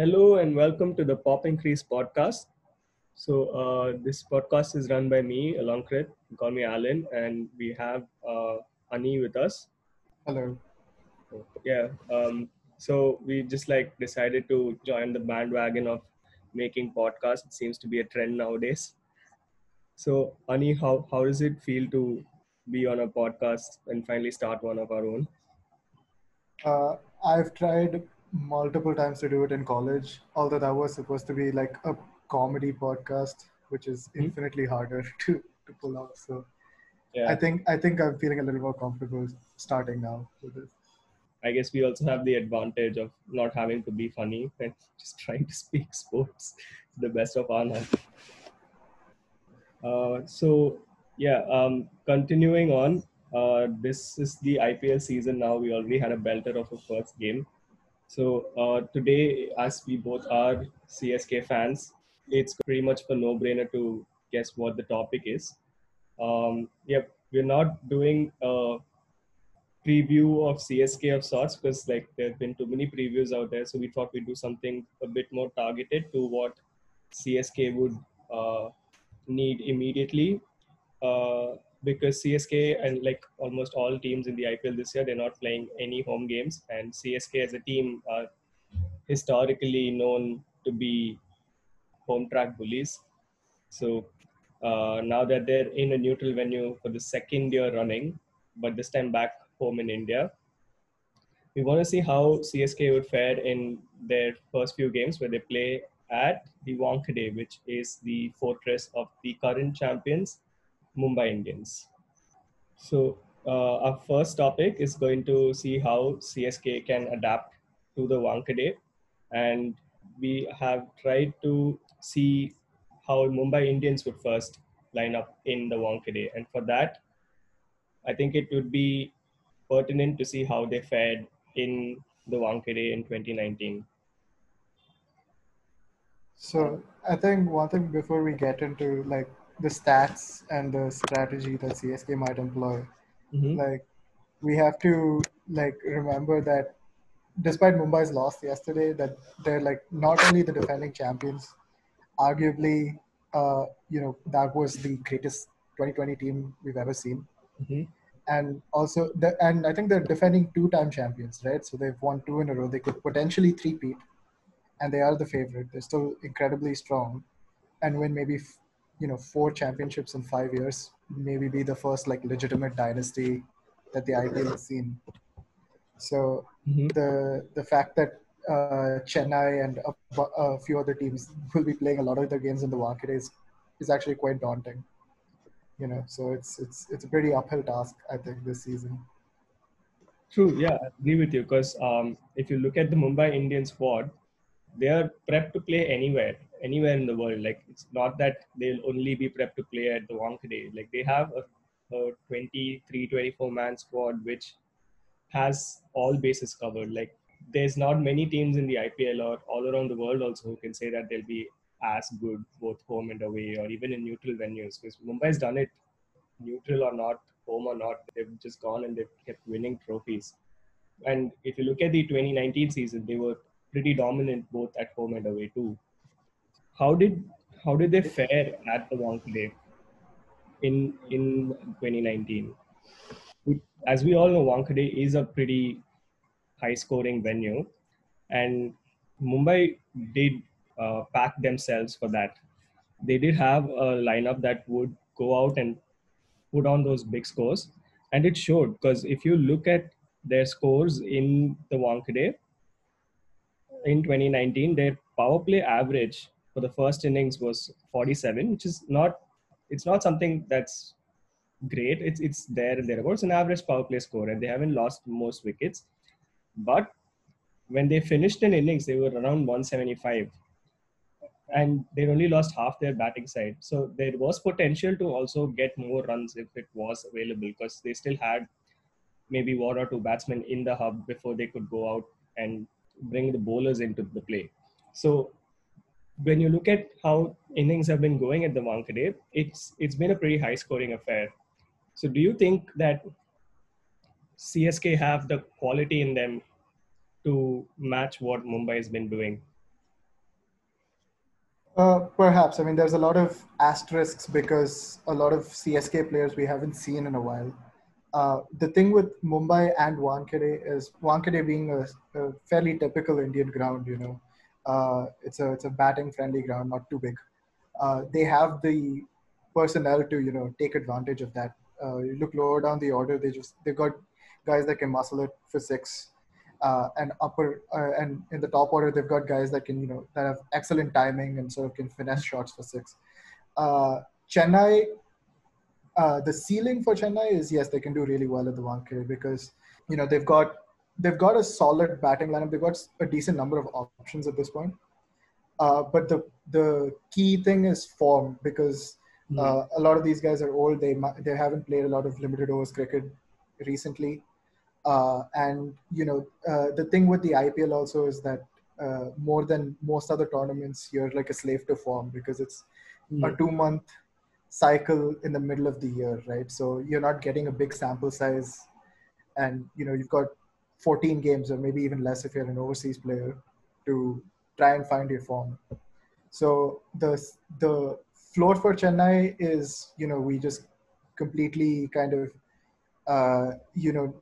Hello and welcome to the Pop Increase podcast. So uh, this podcast is run by me, Alankrit. Call me Alan, and we have uh, Ani with us. Hello. Yeah. Um, so we just like decided to join the bandwagon of making podcasts. It seems to be a trend nowadays. So Ani, how how does it feel to be on a podcast and finally start one of our own? Uh, I've tried multiple times to do it in college, although that was supposed to be like a comedy podcast, which is Hmm? infinitely harder to, to pull off. So Yeah. I think I think I'm feeling a little more comfortable starting now with this. I guess we also have the advantage of not having to be funny and just trying to speak sports to the best of our knowledge. Uh, so yeah, um, continuing on, uh, this is the IPL season now. We already had a belter of a first game. So uh, today, as we both are CSK fans, it's pretty much a no-brainer to guess what the topic is. Um, yeah, we're not doing a preview of CSK of sorts because like there have been too many previews out there. So we thought we'd do something a bit more targeted to what CSK would uh, need immediately. Uh, because CSK and like almost all teams in the IPL this year, they're not playing any home games, and CSK as a team are historically known to be home track bullies. So uh, now that they're in a neutral venue for the second year running, but this time back home in India, we want to see how CSK would fare in their first few games where they play at the Wankhede, which is the fortress of the current champions, Mumbai Indians. So uh, our first topic is going to see how CSK can adapt to the Wankhede, and we have tried to see how Mumbai Indians would first line up in the Wankhede, and for that, I think it would be pertinent to see how they fared in the Wankhede in 2019. So I think one thing before we get into like the stats and the strategy that CSK might employ, Mhm. like we have to like remember that despite Mumbai's loss yesterday, that they're like not only the defending champions, arguably, uh, you know, that was the greatest 2020 team we've ever seen, Mhm. and also the and I think they're defending two-time champions, right? So they've won two in a row. They could potentially three-peat, and they are the favorite. They're still incredibly strong, and win maybe f- you know four championships in five years. Maybe be the first like legitimate dynasty that the IPL has seen. So Mhm. the the fact that uh, Chennai and a, a few other teams will be playing a lot of their games in the market is is actually quite daunting. You know, so it's it's it's a pretty uphill task, I think, this season. True, yeah, I agree with you. Because um, if you look at the Mumbai Indian squad, they are prepped to play anywhere, anywhere in the world. Like it's not that they'll only be prepped to play at the Wankhede. Like they have a, a 23, 24 man squad which has all bases covered. Like there's not many teams in the IPL or all around the world also who can say that they'll be as good both home and away or even in neutral venues. Because Mumbai's done it neutral or not, home or not, they've just gone and they've kept winning trophies. And if you look at the 2019 season, they were pretty dominant both at home and away too. How did how did they fare at the Wankhede in in 2019? As we all know, Wankhede is a pretty high scoring venue, and Mumbai did uh, pack themselves for that. They did have a lineup that would go out and put on those big scores, and it showed because if you look at their scores in the Wankhede in 2019, their power play average for the first innings was 47, which is not it's not something that's great. It's it's there and thereabouts an average power play score, and they haven't lost most wickets. But when they finished an innings, they were around 175 and they only lost half their batting side. So there was potential to also get more runs if it was available because they still had maybe one or two batsmen in the hub before they could go out and bring the bowlers into the play. So when you look at how innings have been going at the Wankhede, it's it's been a pretty high scoring affair. So do you think that CSK have the quality in them to match what Mumbai has been doing? Uh, perhaps. I mean, there's a lot of asterisks because a lot of CSK players we haven't seen in a while. Uh, the thing with Mumbai and Wankhede is Wankhede being a, a, fairly typical Indian ground. You know, uh, it's a it's a batting friendly ground, not too big. Uh, they have the personnel to you know take advantage of that. Uh, you look lower down the order, they just they've got guys that can muscle it for six uh, and upper uh, and in the top order they've got guys that can you know that have excellent timing and sort of can finesse shots for six. Uh, Chennai, the ceiling for Chennai is yes they can do really well at the Wankhede because you know they've got they've got a solid batting lineup. They've got a decent number of options at this point. Uh, but the the key thing is form because mm. a lot of these guys are old. They they haven't played a lot of limited overs cricket recently uh, and you know, uh, the thing with the IPL also is that uh, more than most other tournaments, you're like a slave to form because it's mm. a hmm. two month cycle in the middle of the year, right? So you're not getting a big sample size, and you know you've got 14 games or maybe even less if you're an overseas player to try and find your form. So the the floor for Chennai is you know we just completely kind of uh, you know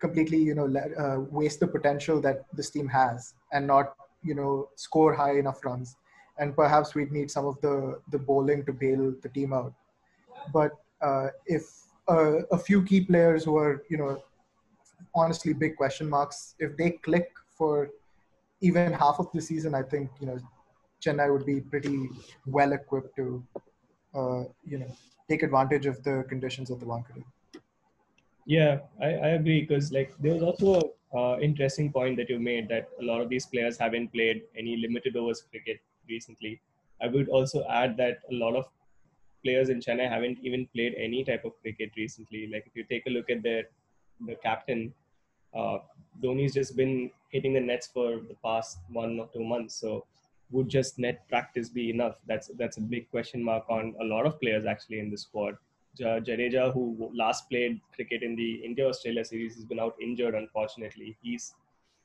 completely you know uh, waste the potential that this team has and not you know score high enough runs and perhaps we'd need some of the the bowling to bail the team out but uh, if uh, a few key players who are you know honestly big question marks if they click for even half of the season i think you know chennai would be pretty well equipped to uh, you know take advantage of the conditions of the Wankhede. Yeah, I, I agree because like there was also a uh, interesting point that you made that a lot of these players haven't played any limited overs cricket recently. I would also add that a lot of players in Chennai haven't even played any type of cricket recently. Like if you take a look at their the captain, uh, Dhoni's just been hitting the nets for the past one or two months. So would just net practice be enough? That's that's a big question mark on a lot of players actually in the squad. Jadeja, who last played cricket in the India-Australia series, has been out injured. Unfortunately, he's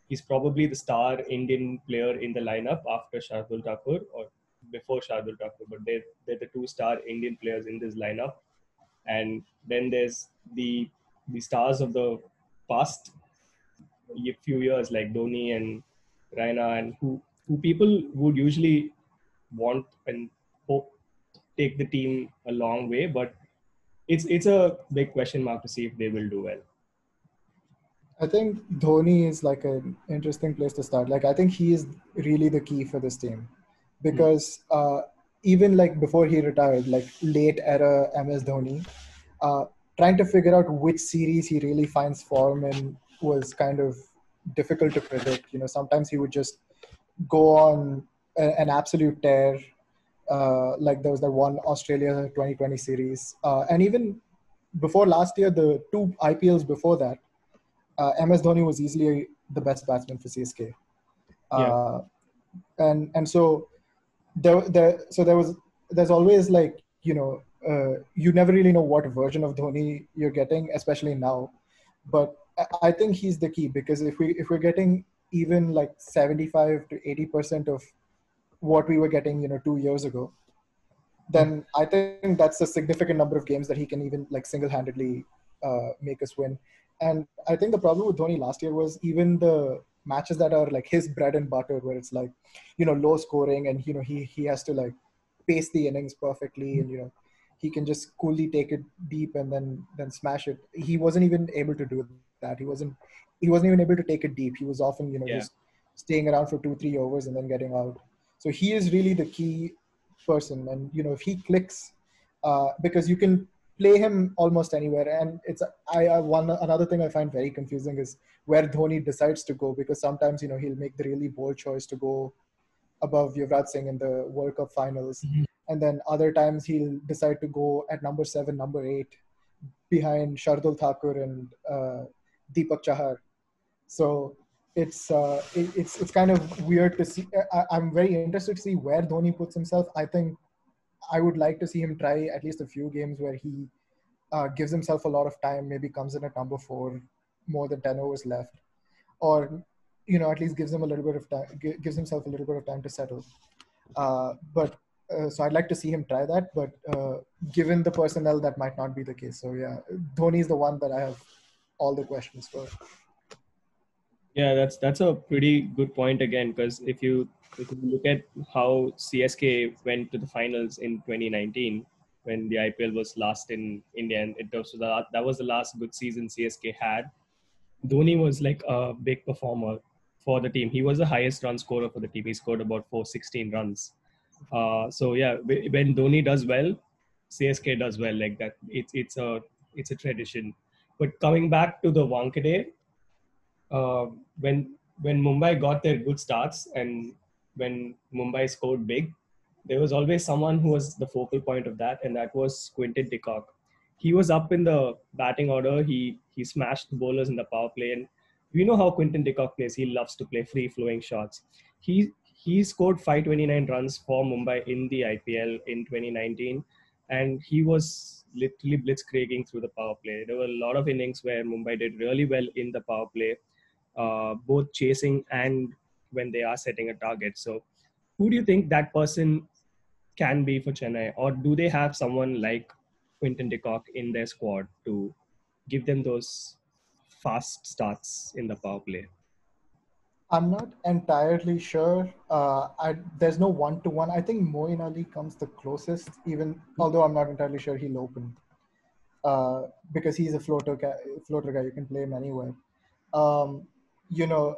he's probably the star Indian player in the lineup after Shardul Thakur or before Shardul Thakur, but they're, they're the two star Indian players in this lineup. And then there's the the stars of the past a few years like Dhoni and Raina, and who who people would usually want and hope take the team a long way, but it's it's a big question mark to see if they will do well. I think Dhoni is like an interesting place to start. Like I think he is really the key for this team because mm. uh, even like before he retired, like late era MS Dhoni, uh, trying to figure out which series he really finds form in was kind of difficult to predict. You know, sometimes he would just go on a, an absolute tear uh, like there was that one Australia 2020 series, uh, and even before last year, the two IPLs before that, uh, MS Dhoni was easily the best batsman for CSK. Uh, yeah. and and so there, there so there was there's always like you know uh, you never really know what version of Dhoni you're getting, especially now. But I think he's the key because if we if we're getting even like 75 to 80 percent of what we were getting, you know, two years ago, then I think that's a significant number of games that he can even like single-handedly uh, make us win. And I think the problem with Dhoni last year was even the matches that are like his bread and butter, where it's like, you know, low scoring and you know he he has to like pace the innings perfectly, and you know he can just coolly take it deep and then then smash it. He wasn't even able to do that. He wasn't he wasn't even able to take it deep. He was often you know yeah. just staying around for two three overs and then getting out. So he is really the key person, and you know if he clicks, uh, because you can play him almost anywhere. And it's I, I one another thing I find very confusing is where Dhoni decides to go because sometimes you know he'll make the really bold choice to go above Yuvraj Singh in the World Cup finals, mm-hmm. And then other times he'll decide to go at number seven, number eight, behind Shardul Thakur and uh, Deepak Chahar. So it's uh, it, it's it's kind of weird to see. I, am very interested to see where Dhoni puts himself. I think I would like to see him try at least a few games where he uh, gives himself a lot of time. Maybe comes in at number four, more than ten overs left, or you know at least gives him a little bit of time, gives himself a little bit of time to settle. Uh, but uh, so I'd like to see him try that. But uh, given the personnel, that might not be the case. So yeah, Dhoni is the one that I have all the questions for. Yeah, that's that's a pretty good point again because if you if you look at how CSK went to the finals in 2019 when the IPL was last in India and it was the, that was the last good season CSK had. Dhoni was like a big performer for the team. He was the highest run scorer for the team. He scored about 416 runs. Uh, so yeah, when Dhoni does well, CSK does well like that. It's it's a it's a tradition. But coming back to the Wankhede, uh, when when Mumbai got their good starts and when Mumbai scored big, there was always someone who was the focal point of that, and that was Quinton de Kock. He was up in the batting order. He he smashed the bowlers in the power play, and we know how Quinton de Kock plays. He loves to play free flowing shots. He he scored 529 runs for Mumbai in the IPL in 2019, and he was literally blitzkrieging through the power play. There were a lot of innings where Mumbai did really well in the power play, uh, both chasing and when they are setting a target. So, who do you think that person can be for Chennai, or do they have someone like Quinton de Kock in their squad to give them those fast starts in the power play? I'm not entirely sure. Uh, I, there's no one to one. I think Moeen Ali comes the closest, even although I'm not entirely sure he'll open uh, because he's a floater guy. Floater guy, you can play him anywhere. Um, you know,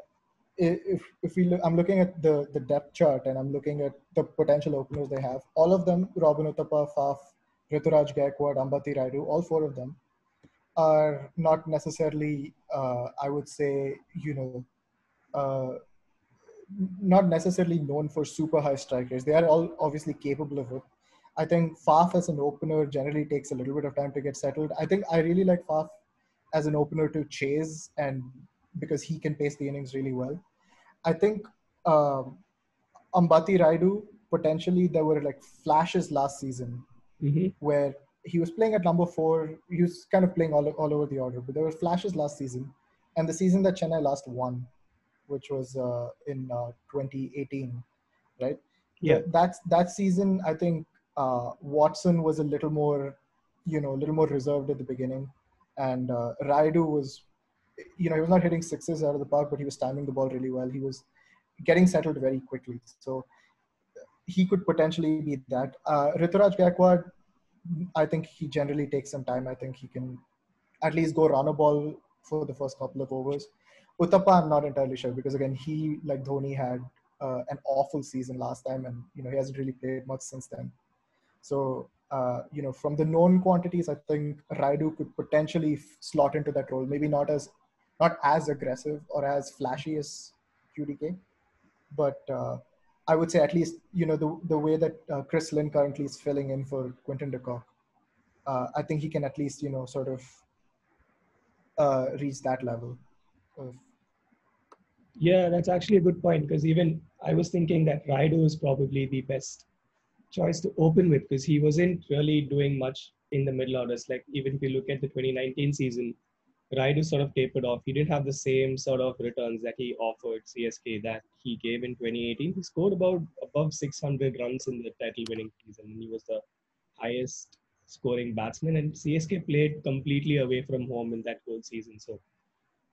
if if we look, I'm looking at the the depth chart and I'm looking at the potential openers they have. All of them, Robin Uthappa, Faf, Ruturaj Gaikwad, Ambati Rayudu, all four of them are not necessarily, uh, I would say, you know, not necessarily known for super high strike rates. They are all obviously capable of it. I think Faf as an opener generally takes a little bit of time to get settled. I think I really like Faf as an opener to chase and because he can pace the innings really well. I think um, Ambati Rayudu potentially there were like flashes last season mm-hmm. where he was playing at number four. He was kind of playing all, all over the order, but there were flashes last season. And the season that Chennai last won, which was uh, in uh, 2018, right? Yeah. That's that season. I think uh, Watson was a little more, you know, a little more reserved at the beginning, and uh, Rayudu was, you know, he was not hitting sixes out of the park, but he was timing the ball really well. He was getting settled very quickly, so he could potentially be that. Uh, Ruturaj Gaikwad I think he generally takes some time. I think he can at least go run a ball for the first couple of overs. Uthappa, I'm not entirely sure because again, he like Dhoni had uh, an awful season last time, and you know he hasn't really played much since then. So uh, you know, from the known quantities, I think Rayudu could potentially f- slot into that role. Maybe not as not as aggressive or as flashy as QDK, but uh, I would say at least you know the the way that uh, Chris Lynn currently is filling in for Quinton de Kock, uh, I think he can at least you know sort of uh, reach that level. Of... Yeah, that's actually a good point because even I was thinking that Rayudu is probably the best choice to open with because he wasn't really doing much in the middle orders. Like even if you look at the 2019 season, Rayudu sort of tapered off. He didn't have the same sort of returns that he offered CSK that he gave in 2018. He scored about above 600 runs in the title-winning season. and He was the highest scoring batsman, and CSK played completely away from home in that whole season. So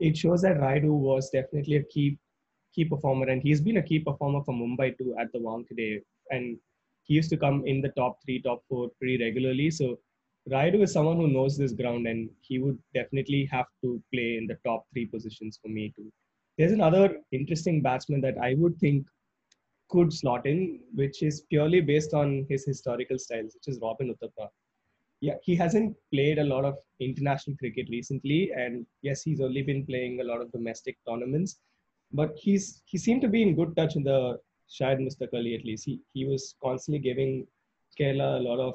it shows that Rayudu was definitely a key key performer, and he's been a key performer for Mumbai too at the Wankhede. And he used to come in the top three, top four pretty regularly. So Rayudu is someone who knows this ground, and he would definitely have to play in the top three positions for me too. There's another interesting batsman that I would think could slot in, which is purely based on his historical styles, which is Robin Uthappa. Yeah, he hasn't played a lot of international cricket recently, and yes, he's only been playing a lot of domestic tournaments. But he's he seemed to be in good touch in the Syed Mushtaq Ali at least. He he was constantly giving Kerala a lot of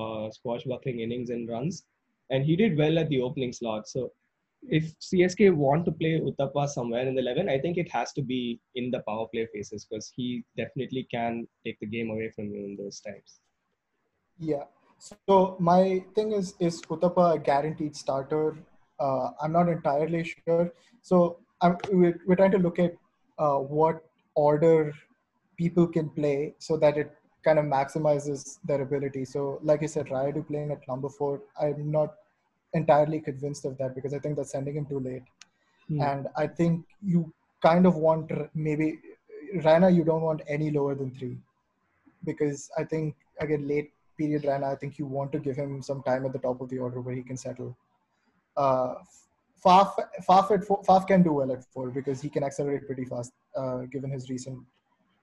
uh, swashbuckling innings and runs, and he did well at the opening slot. So if CSK want to play Uthappa somewhere in the 11, I think it has to be in the power play phases because he definitely can take the game away from you in those times. Yeah. So my thing is, is Uthappa a guaranteed starter? Uh, I'm not entirely sure. So I'm, we're, we're trying to look at uh, what order people can play so that it kind of maximizes their ability. So, like you said, Rayudu playing at number four, I'm not entirely convinced of that because I think that's sending him too late. Hmm. And I think you kind of want maybe Raina, you don't want any lower than three because I think again late period Raina, I think you want to give him some time at the top of the order where he can settle. Uh, Faf, Faf, at Faf can do well at four because he can accelerate pretty fast uh, given his recent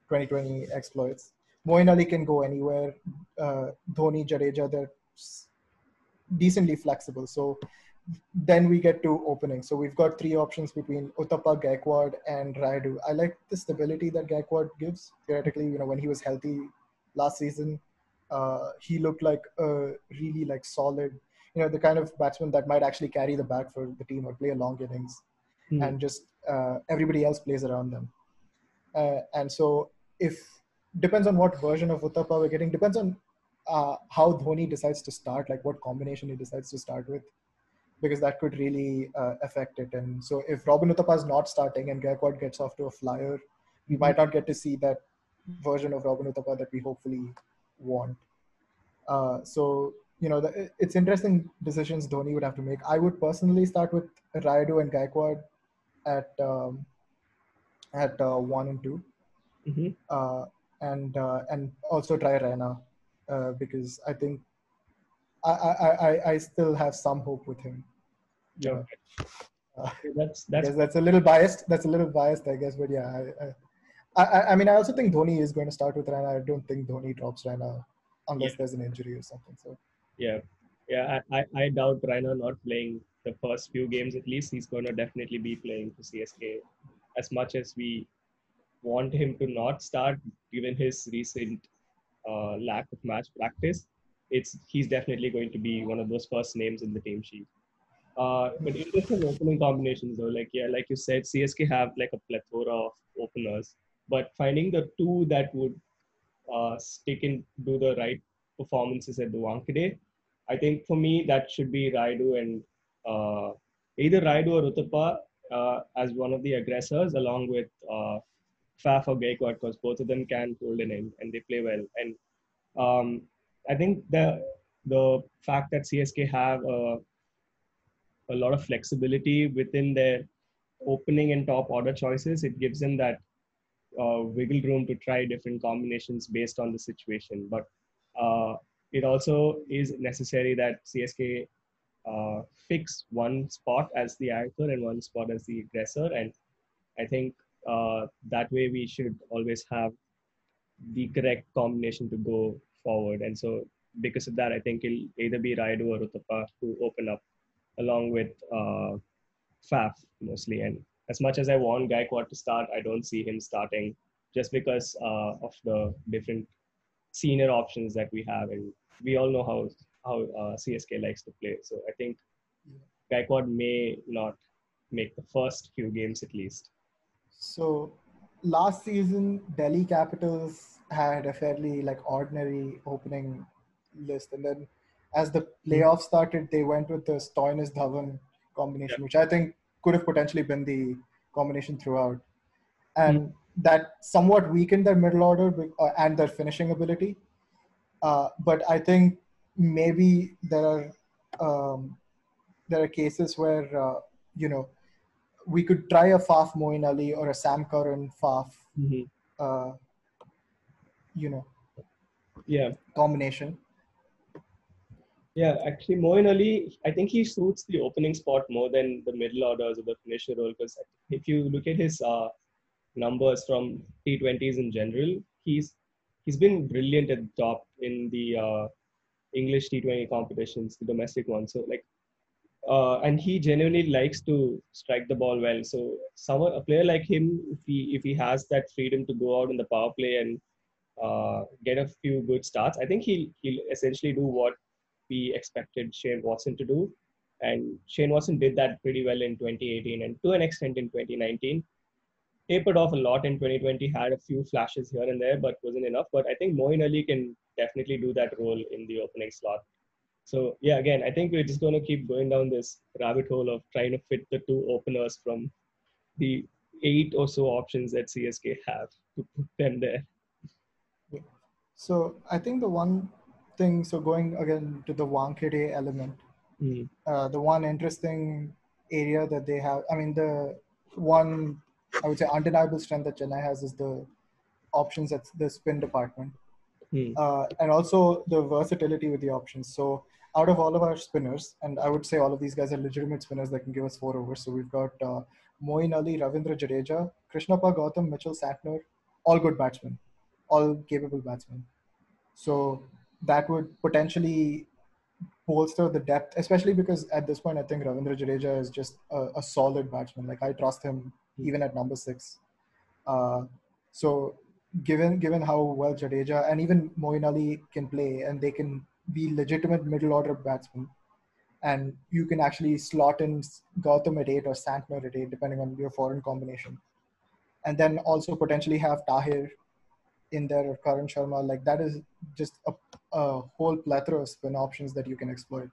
2020 exploits. Moeen Ali can go anywhere. Uh, Dhoni, Jadeja, they're decently flexible. So then we get to opening. So we've got three options between Uthappa, Gaikwad, and Rayudu. I like the stability that Gaikwad gives. Theoretically, you know, when he was healthy last season, uh, he looked like a really like solid, you know, the kind of batsman that might actually carry the bat for the team or play a long innings, mm-hmm. and just uh, everybody else plays around them. Uh, and so if depends on what version of Uthappa we're getting, depends on uh, how Dhoni decides to start, like what combination he decides to start with because that could really uh, affect it. And so if Robin Uthappa is not starting and Gaikwad gets off to a flyer, we might not get to see that version of Robin Uthappa that we hopefully want. Uh, so you know, the, it's interesting decisions Dhoni would have to make. I would personally start with Rayudu and Gaikwad at um, at uh, one and 2 mm-hmm. uh, and uh, and also try Raina uh, because I think I, I, I, I still have some hope with him. Yeah. Uh, that's that's that's a little biased. That's a little biased, I guess. But yeah, I, I, I mean, I also think Dhoni is going to start with Raina. I don't think Dhoni drops Raina unless yeah. there's an injury or something. So yeah, yeah, I, I, I doubt Raina not playing the first few games at least. He's going to definitely be playing for CSK as much as we want him to not start, given his recent uh, lack of match practice it's he's definitely going to be one of those first names in the team sheet. Uh, but interesting opening combinations though, like yeah, like you said, CSK have like a plethora of openers, but finding the two that would uh, stick and do the right performances at the Wankhede, I think for me that should be Rayudu and uh, either Rayudu or Uthappa uh, as one of the aggressors, along with uh, Faf or Gaikwad, because both of them can hold an end and they play well. And um, I think the the fact that CSK have a, a lot of flexibility within their opening and top order choices, it gives them that uh, wiggle room to try different combinations based on the situation. But uh, it also is necessary that CSK uh, fix one spot as the anchor and one spot as the aggressor. And I think uh, that way we should always have the correct combination to go forward. And so because of that, I think it'll either be Rayudu or Uthappa to open up along with uh, Faf mostly. And as much as I want Gaikwad to start, I don't see him starting just because uh, of the different senior options that we have. And we all know how, how uh, CSK likes to play. So I think Gaikwad may not make the first few games at least. So last season, Delhi Capitals had a fairly like ordinary opening list, and then as the playoffs started, they went with the Stoinis Dhawan combination, yeah. which I think could have potentially been the combination throughout, and mm. that somewhat weakened their middle order uh, and their finishing ability. Uh, but I think maybe there are um, there are cases where uh, you know we could try a Faf Moeen Ali or a Sam Curran Faf. Mm-hmm. Uh, you know yeah combination yeah actually Moeen Ali I think he suits the opening spot more than the middle orders or the finisher role because if you look at his uh, numbers from T20s in general he's he's been brilliant at the top in the uh, English T20 competitions the domestic ones so like uh, and he genuinely likes to strike the ball well. So, someone a player like him, if he if he has that freedom to go out in the power play and uh, get a few good starts. I think he'll he'll essentially do what we expected Shane Watson to do, and Shane Watson did that pretty well in 2018 and to an extent in 2019. Tapered off a lot in 2020, had a few flashes here and there, but wasn't enough. But I think Moeen Ali can definitely do that role in the opening slot. So yeah, again, I think we're just going to keep going down this rabbit hole of trying to fit the two openers from the eight or so options that CSK have to put them there. So I think the one thing, so going again to the Wankhede element, Mm. uh, the one interesting area that they have, I mean, the one, I would say, undeniable strength that Chennai has is the options at the spin department. Mm. Uh, and also the versatility with the options. So out of all of our spinners, and I would say all of these guys are legitimate spinners that can give us four overs. So we've got uh, Moeen Ali, Ravindra Jadeja, Krishnappa Gautam, Mitchell Santner, all good batsmen, all capable batsmen. So that would potentially bolster the depth, especially because at this point I think Ravindra Jadeja is just a, a solid batsman. Like I trust him even at number six. Uh, so given given how well Jadeja and even Moeen Ali can play, and they can be legitimate middle order batsmen, and you can actually slot in Gautam at eight or Santner at eight, depending on your foreign combination, and then also potentially have Tahir in there or Karan Sharma. Like that is just a, a whole plethora of spin options that you can exploit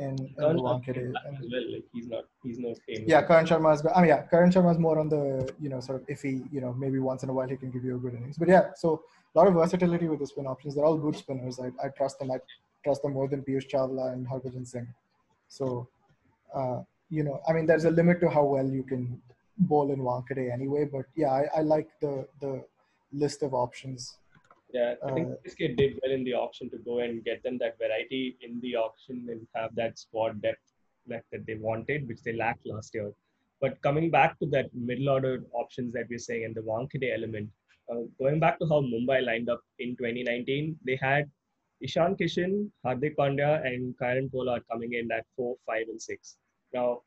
in, in Karan the Sharma is back as well. Like he's not he's not famous. Yeah, Karan Sharma is. I mean, yeah, Karan Sharma is more on the you know sort of iffy. You know, maybe once in a while he can give you a good innings. But yeah, so a lot of versatility with the spin options. They're all good spinners. I, I trust them. I trust them more than Piyush Chawla and Harbhajan Singh. So, uh, you know, I mean, there's a limit to how well you can bowl in Wankhede anyway. But yeah, I, I like the the list of options. Yeah, I think Uh, this kid did well in the auction to go and get them that variety in the auction and have that squad depth that, that they wanted, which they lacked last year. But coming back to that middle order options that we're saying and the Wankhede element, uh, going back to how Mumbai lined up in 2019, they had Ishan Kishan, Hardik Pandya, and Kieron Pollard coming in at four, five, and six. Now,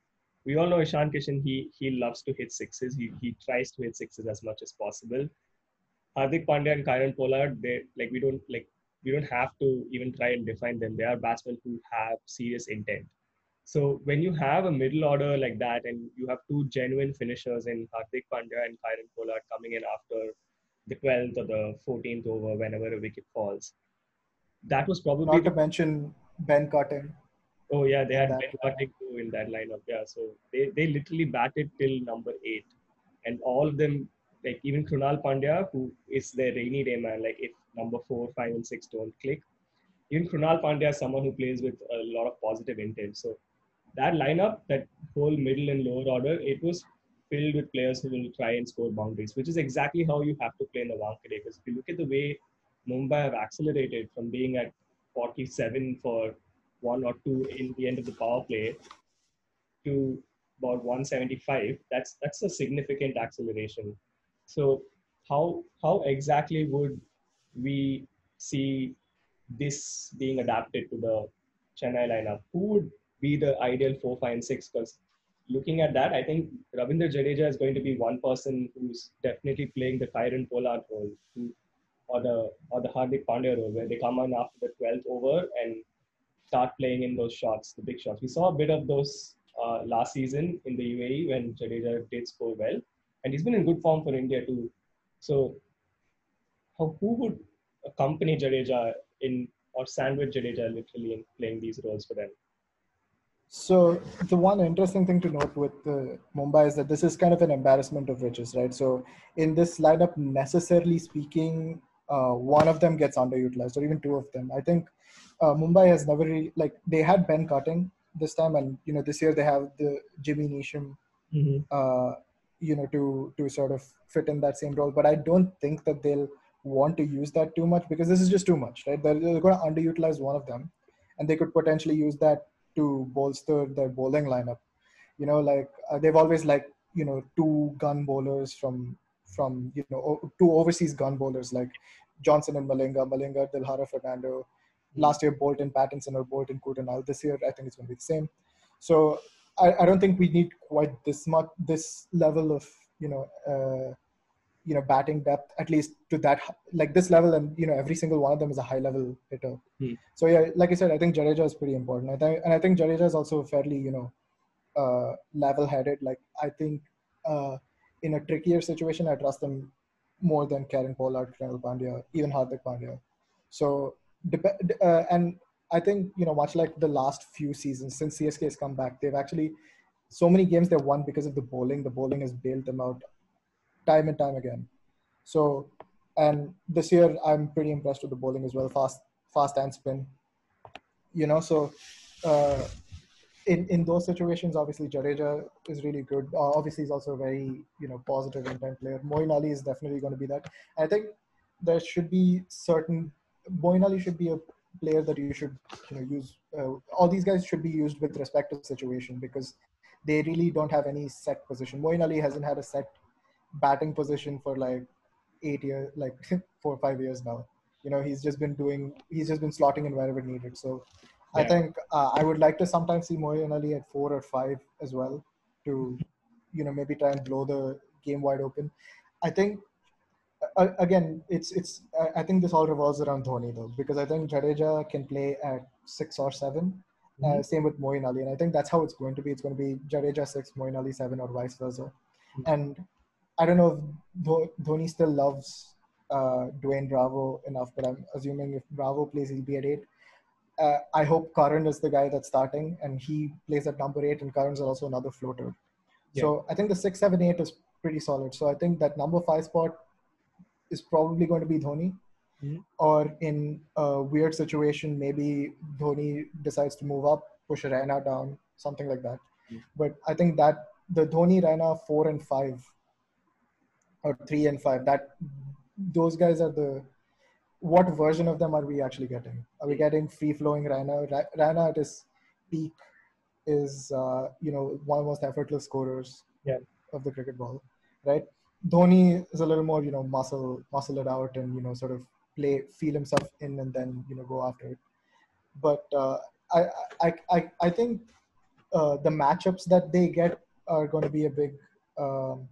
we all know Ishan Kishan, he, he loves to hit sixes. He, he tries to hit sixes as much as possible. Hardik Pandya and Kieron Pollard, they like we don't like we don't have to even try and define them. They are batsmen who have serious intent. So when you have a middle order like that, and you have two genuine finishers in Hardik Pandya and Kieron Pollard coming in after the 12th or the 14th over, whenever a wicket falls, that was probably Not to the, mention Ben Cutting. oh yeah they had Ben. Cutting too in that lineup. Yeah, so they they literally batted till number eight, and all of them like even Krunal Pandya, who is their rainy day man, like if number four, five, and six don't click, even Krunal Pandya is someone who plays with a lot of positive intent. So that lineup, that whole middle and lower order, it was filled with players who will try and score boundaries, which is exactly how you have to play in the Wankhede. Because if you look at the way Mumbai have accelerated from being at 47 for one or two in the end of the power play to about 175, that's that's a significant acceleration. So how how exactly would we see this being adapted to the Chennai lineup? Who would be the ideal four, five, and six? Because looking at that, I think Ravindra Jadeja is going to be one person who's definitely playing the Kieron Pollard role, who, or the or the Hardik Pandya role, where they come on after the 12th over and start playing in those shots, the big shots. We saw a bit of those uh, last season in the UAE when Jadeja did score well, and he's been in good form for India too. So, how, who would accompany Jadeja in or sandwich Jadeja literally in playing these roles for them? So the one interesting thing to note with uh, Mumbai is that this is kind of an embarrassment of riches, right? So in this lineup, necessarily speaking, uh, one of them gets underutilized, or even two of them. I think uh, Mumbai has never really like they had Ben Cutting this time, and you know this year they have the Jimmy Neesham, uh, you know, to to sort of fit in that same role. But I don't think that they'll want to use that too much because this is just too much, right? They're, they're going to underutilize one of them, and they could potentially use that to bolster their bowling lineup. You know, like uh, they've always like you know two gun bowlers from from you know o- two overseas gun bowlers like Johnson and Malinga, Malinga, Dilhara Fernando. Last year, Boult and Pattinson or Boult and Coulter-Nile. This year, I think it's going to be the same. So I, I don't think we need quite this much this level of you know uh, you know batting depth at least to that like this level and you know every single one of them is a high level hitter Hmm. so yeah like i said i think jadeja is pretty important I think, and i think jadeja is also fairly you know uh, level headed like i think uh, in a trickier situation i trust them more than Kieron Pollard, Krunal Pandya, even Hardik Pandya. So, uh, and I think, you know, much like the last few seasons since CSK has come back, they've actually, so many games they've won because of the bowling. The bowling has bailed them out time and time again. So, and this year I'm pretty impressed with the bowling as well, fast, fast and spin. You know, so uh, in in those situations, obviously Jadeja is really good. Uh, obviously, he's also a very you know positive intent player. Moeen Ali is definitely going to be that. I think there should be certain. Moeen Ali should be a player that you should you know use. Uh, all these guys should be used with respect to the situation because they really don't have any set position. Moeen Ali hasn't had a set batting position for like eight years, like four or five years now. You know, he's just been doing, he's just been slotting in wherever needed. So yeah. I think uh, I would like to sometimes see Moeen Ali at four or five as well to, you know, maybe try and blow the game wide open. I think uh, again, it's it's. I think this all revolves around Dhoni though, because I think Jadeja can play at six or 7 uh, mm-hmm. uh, same with Moeen Ali, and I think that's how it's going to be. It's going to be Jadeja six, Moeen Ali seven, or vice versa. Mm-hmm. And I don't know if Dhoni still loves uh, Dwayne Bravo enough, but I'm assuming if Bravo plays, he'll be at eight. Uh, I hope Curran is the guy that's starting, and he plays at number eight, and Curran's also another floater. Yeah. So I think the six, seven, eight is pretty solid. So I think that number five spot is probably going to be Dhoni. Mm-hmm. Or in a weird situation, maybe Dhoni decides to move up, push Raina down, something like that. Mm-hmm. But I think that the Dhoni Raina four and five or three and five. That those guys are the what version of them are we actually getting? Are we getting free flowing Raina? Raina at his peak is uh, you know one of the most effortless scorers yeah. of the cricket ball, right? Dhoni is a little more you know muscle muscle it out and you know sort of play feel himself in and then you know go after it. But uh, I, I I I think uh, the matchups that they get are going to be a big um,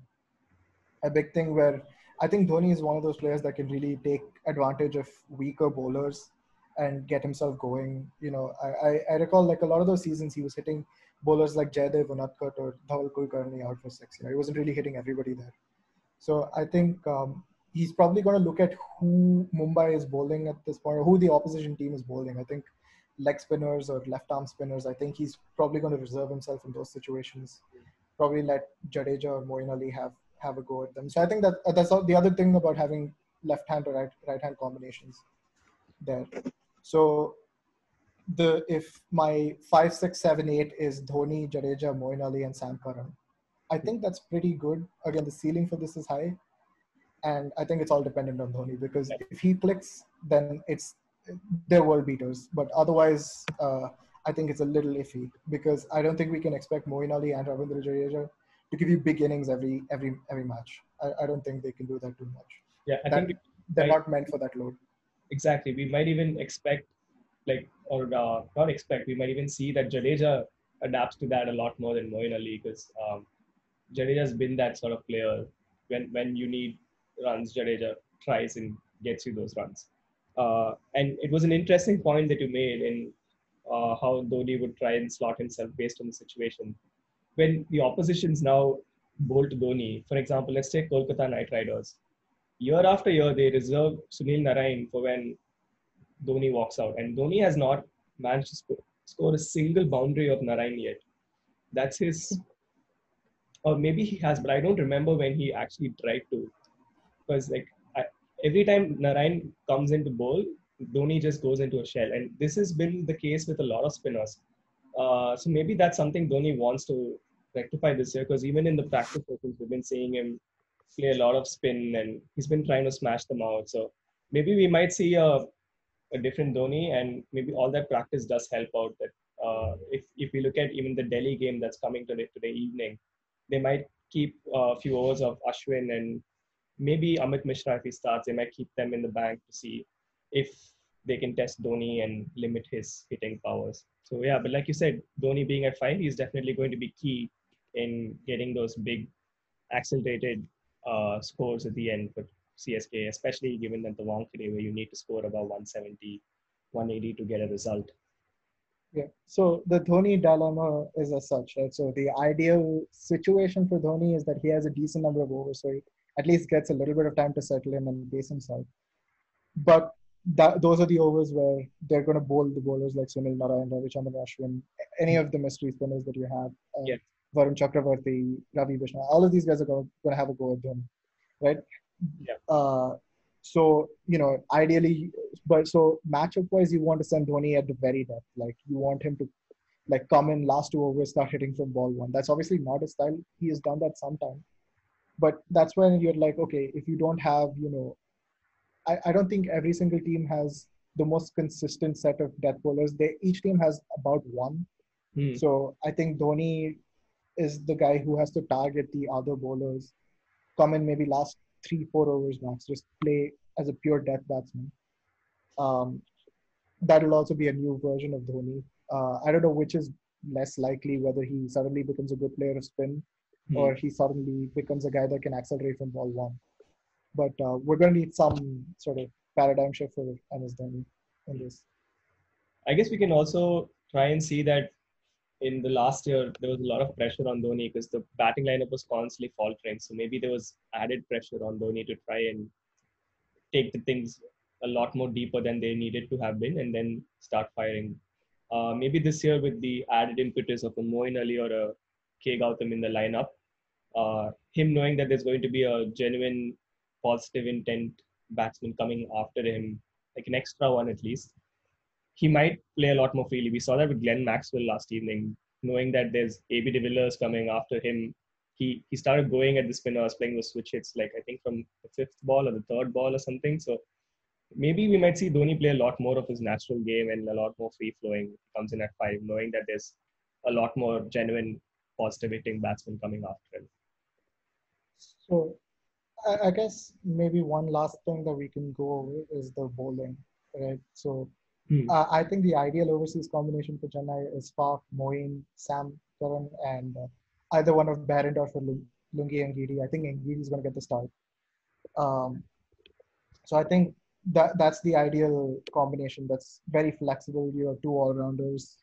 a big thing where I think Dhoni is one of those players that can really take advantage of weaker bowlers and get himself going. You know, I, I, I recall like a lot of those seasons he was hitting bowlers like Jaydev Unadkat or Dhaval Kulkarni out for six. You know, he wasn't really hitting everybody there. So I think um, he's probably going to look at who Mumbai is bowling at this point, or who the opposition team is bowling. I think leg spinners or left arm spinners. I think he's probably going to reserve himself in those situations. Probably let Jadeja or Moeen Ali have have a go at them. So I think that uh, that's the other thing about having left hand or right right hand combinations there. So the if my five, six, seven, eight is Dhoni, Jadeja, Moeen Ali, and Sam Curran, I think that's pretty good. Again, the ceiling for this is high, and I think it's all dependent on Dhoni because if he clicks, then it's they're world beaters. But otherwise, uh, I think it's a little iffy because I don't think we can expect Moeen Ali and Ravindra Jadeja to give you big innings every every every match. I, I don't think they can do that too much. Yeah, I that, think they're might, not meant for that load. Exactly. We might even expect, like, or uh, not expect. We might even see that Jadeja adapts to that a lot more than Moeen Ali because um, Jadeja's been that sort of player. When when you need runs, Jadeja tries and gets you those runs. Uh, and it was an interesting point that you made in uh, how Dhoni would try and slot himself based on the situation when the oppositions now bowl to Dhoni, for example, let's take Kolkata Knight Riders. Year after year, they reserve Sunil Narine for when Dhoni walks out. And Dhoni has not managed to score, a single boundary of Narine yet. That's his, or maybe he has, but I don't remember when he actually tried to. Because like I, every time Narine comes into bowl, Dhoni just goes into a shell. And this has been the case with a lot of spinners. Uh, so maybe that's something Dhoni wants to rectify this year because even in the practice sessions, we've been seeing him play a lot of spin and he's been trying to smash them out. So maybe we might see a, a different Dhoni and maybe all that practice does help out. That uh, if, if we look at even the Delhi game that's coming today, today evening, they might keep a few overs of Ashwin and maybe Amit Mishra if he starts, they might keep them in the bank to see if they can test Dhoni and limit his hitting powers. So yeah, but like you said, Dhoni being at five, he's definitely going to be key in getting those big accelerated uh, scores at the end for CSK, especially given that the Wankhede where you need to score about 170, 180 to get a result. Yeah. So the Dhoni dilemma is as such, right? So the ideal situation for Dhoni is that he has a decent number of overs, so he at least gets a little bit of time to settle in and base himself. But that those are the overs where they're going to bowl the bowlers like Sunil Narine, Ravichandran Ashwin, any of the mystery spinners that you have, uh, yeah. Varun Chakravarti, Ravi Bishnoi, all of these guys are going to have a go at them, right? Yeah. Uh, so you know, ideally, but so matchup wise, you want to send Dhoni at the very depth. Like you want him to like come in last two overs, start hitting from ball one. That's obviously not his style. He has done that sometime, but that's when you're like, okay, if you don't have, you know, I, I don't think every single team has the most consistent set of death bowlers. They each team has about one. Hmm. So I think Dhoni is the guy who has to target the other bowlers, come in maybe last three, four overs max, just play as a pure death batsman. Um, that will also be a new version of Dhoni. Uh, I don't know which is less likely, whether he suddenly becomes a good player of spin Hmm. or he suddenly becomes a guy that can accelerate from ball one. But uh, we're going to need some sort of paradigm shift for MS Dhoni in this. I guess we can also try and see that in the last year there was a lot of pressure on Dhoni because the batting lineup was constantly faltering. So maybe there was added pressure on Dhoni to try and take the things a lot more deeper than they needed to have been, and then start firing. Uh, maybe this year with the added impetus of a Moeen Ali or a K Gautam in the lineup, uh, him knowing that there's going to be a genuine positive intent batsman coming after him, like an extra one at least, he might play a lot more freely. We saw that with Glenn Maxwell last evening, knowing that there's AB de Villiers coming after him. He he started going at the spinners, playing the switch hits, like I think from the fifth ball or the third ball or something. So maybe we might see Dhoni play a lot more of his natural game and a lot more free flowing. Comes in at five, knowing that there's a lot more genuine positive hitting batsmen coming after him. So I, I guess maybe one last thing that we can go over is the bowling, right? So Hmm. uh, I think the ideal overseas combination for Chennai is Faf, Moeen, Sam Curran, and uh, either one of Behrendorff or Lung- Lungi and. I think Ngidi is going to get the start. Um, so I think that that's the ideal combination. That's very flexible. You have two all-rounders,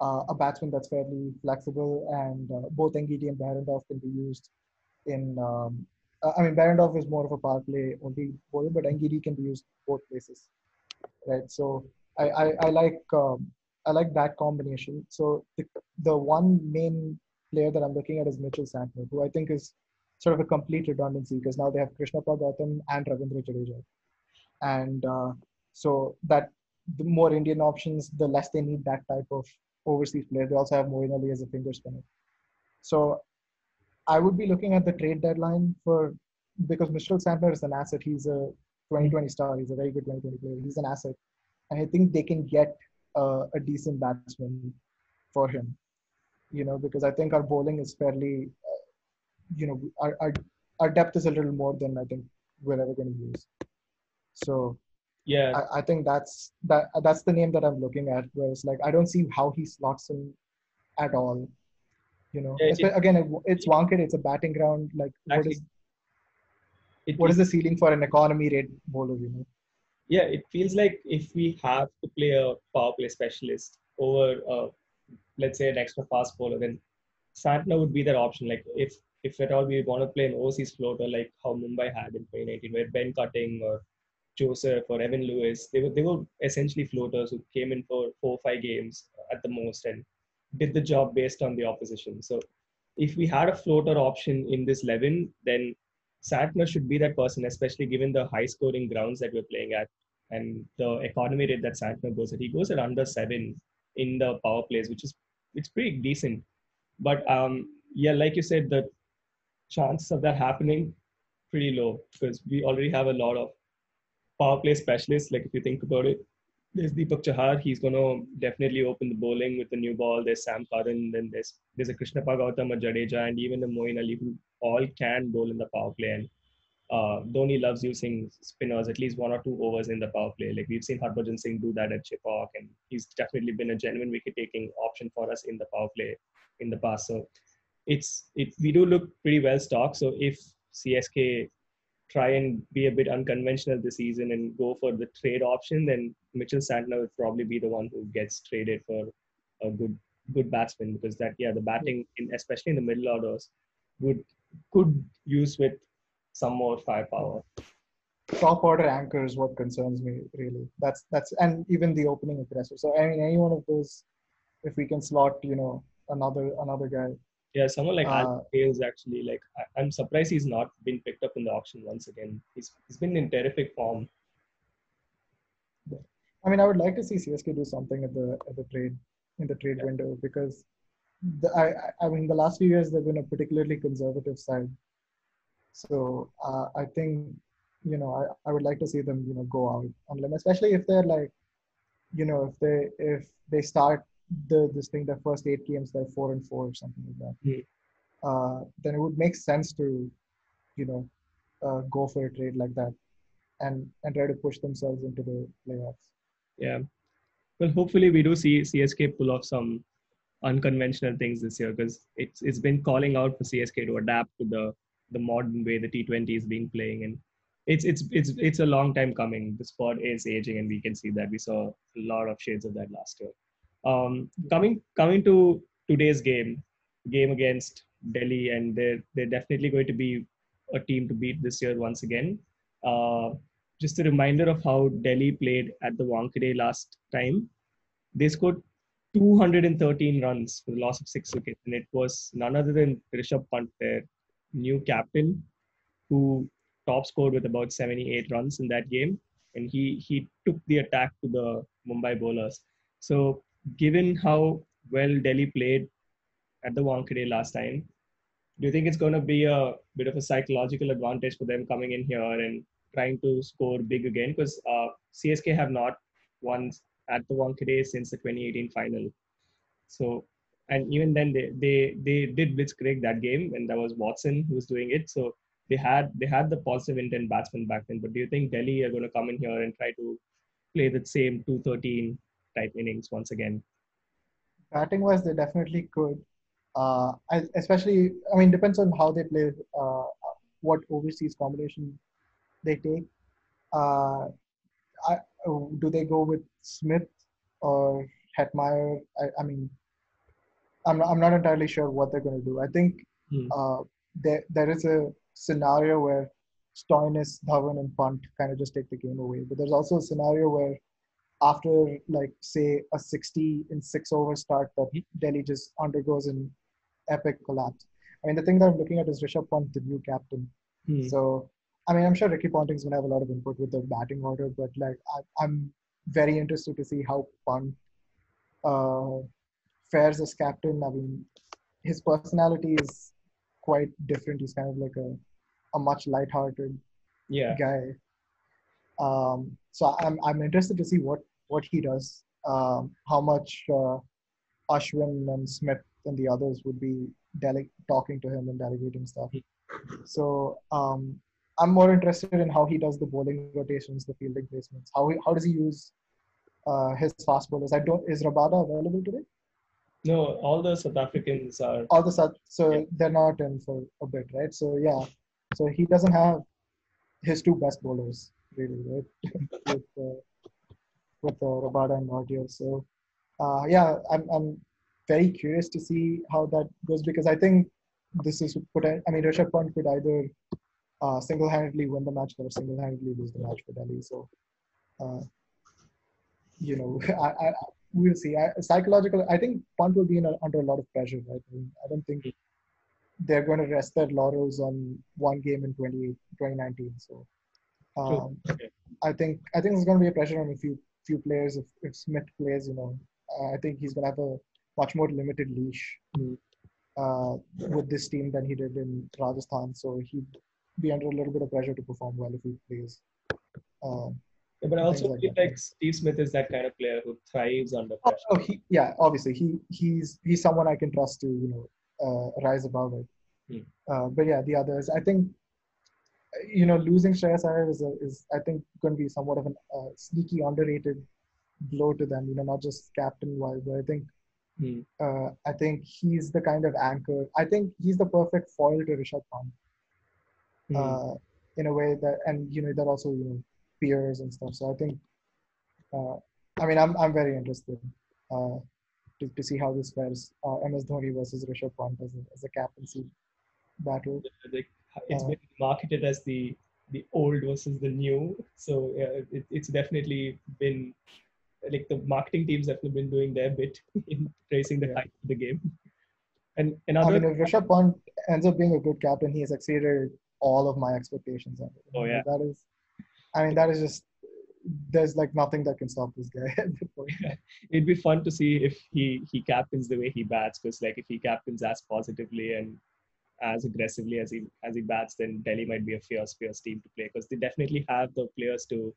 uh, a batsman that's fairly flexible, and uh, both Ngidi and Behrendorff can be used in. Um, I mean, Behrendorff is more of a power play only bowler, but Ngidi can be used both places, right? So I I, I like um, I like that combination. So the the one main player that I'm looking at is Mitchell Santner, who I think is sort of a complete redundancy because now they have Krishnappa Gautam and Ravindra Jadeja, and uh, so that the more Indian options, the less they need that type of overseas player. They also have Moeen Ali as a finger spinner. So I would be looking at the trade deadline for because Mitchell Santner is an asset. He's a 2020 star. He's a very good 2020 player. He's an asset, and I think they can get uh, a decent batsman for him. You know, because I think our bowling is fairly, uh, you know, our, our our depth is a little more than I think we're ever going to use. So Yeah, I, I think that's that that's the name that I'm looking at. Where it's like I don't see how he slots in at all. You know, Yeah, it- again, it, it's Wankhede. It's a batting ground. Like, what is it, what is the ceiling for an economy rate bowler? You know, yeah, it feels like if we have to play a power play specialist over, uh, let's say, an extra fast bowler, then Santner would be that option. Like if if at all we want to play an overseas floater, like how Mumbai had in 2019, where Ben Cutting or Joseph or Evan Lewis, they were they were essentially floaters who came in for four or five games at the most and did the job based on the opposition. So if we had a floater option in this 11, then Santner should be that person, especially given the high scoring grounds that we're playing at and the economy rate that Santner goes at. He goes at under seven in the power plays, which is it's pretty decent. But um, yeah, like you said, the chances of that happening pretty low because we already have a lot of power play specialists. Like if you think about it, there's Deepak Chahar. He's gonna definitely open the bowling with the new ball. There's Sam Curran. Then there's there's a Krishnappa Gautam, a Jadeja, and even a Moeen Ali who all can bowl in the power play. And uh, Dhoni loves using spinners at least one or two overs in the power play. Like we've seen Harbhajan Singh do that at Chepauk, and he's definitely been a genuine wicket-taking option for us in the power play in the past. So it's it we do look pretty well stocked. So if CSK try and be a bit unconventional this season and go for the trade option, then Mitchell Santner would probably be the one who gets traded for a good good batsman because that yeah the batting in, especially in the middle orders would could use with some more firepower. top order anchor is what concerns me really. That's that's and even the opening aggressor. So I mean, any one of those, if we can slot, you know, another another guy, Yeah, someone like Uh, Hales actually like I, I'm surprised he's not been picked up in the auction once again. He's he's been in terrific form. I mean, I would like to see CSK do something at the at the trade in the trade Yeah. window because the, I- I mean the last few years they've been a particularly conservative side. So uh, I think you know I, I would like to see them you know go out on limb, especially if they're like you know if they if they start the this thing their first eight games they're four and four or something like that. Hmm. Uh, then it would make sense to you know uh, go for a trade like that and and try to push themselves into the playoffs. Yeah. Well, hopefully we do see CSK pull off some unconventional things this year because it's it's been calling out for CSK to adapt to the the modern way the T20 is being playing and it's it's it's it's a long time coming. The sport is aging and we can see that. We saw a lot of shades of that last year. Um, coming coming to today's game, game against Delhi, and they're they're definitely going to be a team to beat this year once again. Uh, just a reminder of how Delhi played at the Wankhede last time. They scored 213 runs for the loss of six wickets, and it was none other than Rishabh Pant, their new captain, who top scored with about 78 runs in that game, and he he took the attack to the Mumbai bowlers. So, given how well Delhi played at the Wankhede last time, do you think it's going to be a bit of a psychological advantage for them coming in here and trying to score big again? Because uh, CSK have not won at the Wankhede since the 2018 final. So, and even then they they they did blitzkrieg that game, and that was Watson who was doing it. So they had they had the positive intent batsman back then. But do you think Delhi are going to come in here and try to play the same 213 type innings once again? batting wise they definitely could uh especially i mean depends on how they play uh what overseas combination they take uh I, do they go with smith or hetmyer i, I mean I'm not, I'm not entirely sure what they're going to do i think Hmm. uh there there is a scenario where Stoinis, Dhawan, and Pant kind of just take the game away. But there's also a scenario where after like say a 60 in six over start that Delhi just undergoes an epic collapse. I mean the thing that I'm looking at is Rishabh Pant, the new captain. Hmm. So I mean I'm sure Ricky Ponting's gonna have a lot of input with the batting order, but like I, I'm very interested to see how Pant uh, fares as captain. I mean his personality is quite different. He's kind of like a a much lighthearted Yeah. guy. Um, so I'm I'm interested to see what what he does. Um, how much uh, Ashwin and Smith and the others would be dele- talking to him and delegating stuff. So um, I'm more interested in how he does the bowling rotations, the fielding placements. How he, how does he use uh, his fast bowlers? I don't is Rabada available today? No, all the South Africans are. all the such so Yeah. they're not in for a bit, right? So yeah, so he doesn't have his two best bowlers really, right? with uh, with uh, Rabada and Nortje. So uh, yeah, I'm I'm very curious to see how that goes because I think this is poten- I mean Rishabh Pant could either uh, single-handedly win the match or single-handedly lose the match for Delhi. So uh, you know, I, I we'll see. I, psychological. I think Pant will be in a, under a lot of pressure. Right? I, mean, I don't think they're going to rest their laurels on one game in 20, 2019. So um, Okay. I think I think there's going to be a pressure on a few few players. If if Smith plays, you know, I think he's going to have a much more limited leash uh, with this team than he did in Rajasthan. So he'd be under a little bit of pressure to perform well if he plays. Um, Yeah, but I also like feel that. like Steve Smith is that kind of player who thrives under Oh, pressure. oh, he, yeah, obviously he he's he's someone I can trust to you know uh, rise above it. Hmm. Uh, but yeah, the others, I think, you know, losing Shreyas Iyer is a, is I think going to be somewhat of a uh, sneaky underrated blow to them. You know, not just captain wise, but I think Hmm. uh, I think he's the kind of anchor. I think he's the perfect foil to Rishabh Pant Hmm. uh, in a way that, and you know, that also you know peers and stuff. So I think, uh, I mean, I'm I'm very interested uh, to, to see how this fares. Uh, MS Dhoni versus Rishabh Pant as a, as a captaincy battle. like it's Uh, been marketed as the the old versus the new so yeah, it, it's definitely been like the marketing teams definitely been doing their bit in tracing the Yeah. hype of the game And I another, mean, if Rishabh Pant ends up being a good captain, he has exceeded all of my expectations. Oh, yeah. that is. I mean, that is just. There's like nothing that can stop this guy at point. it'd be fun to see if he he captains the way he bats, because like if he captains as positively and as aggressively as he as he bats, then Delhi might be a fierce, fierce team to play because they definitely have the players to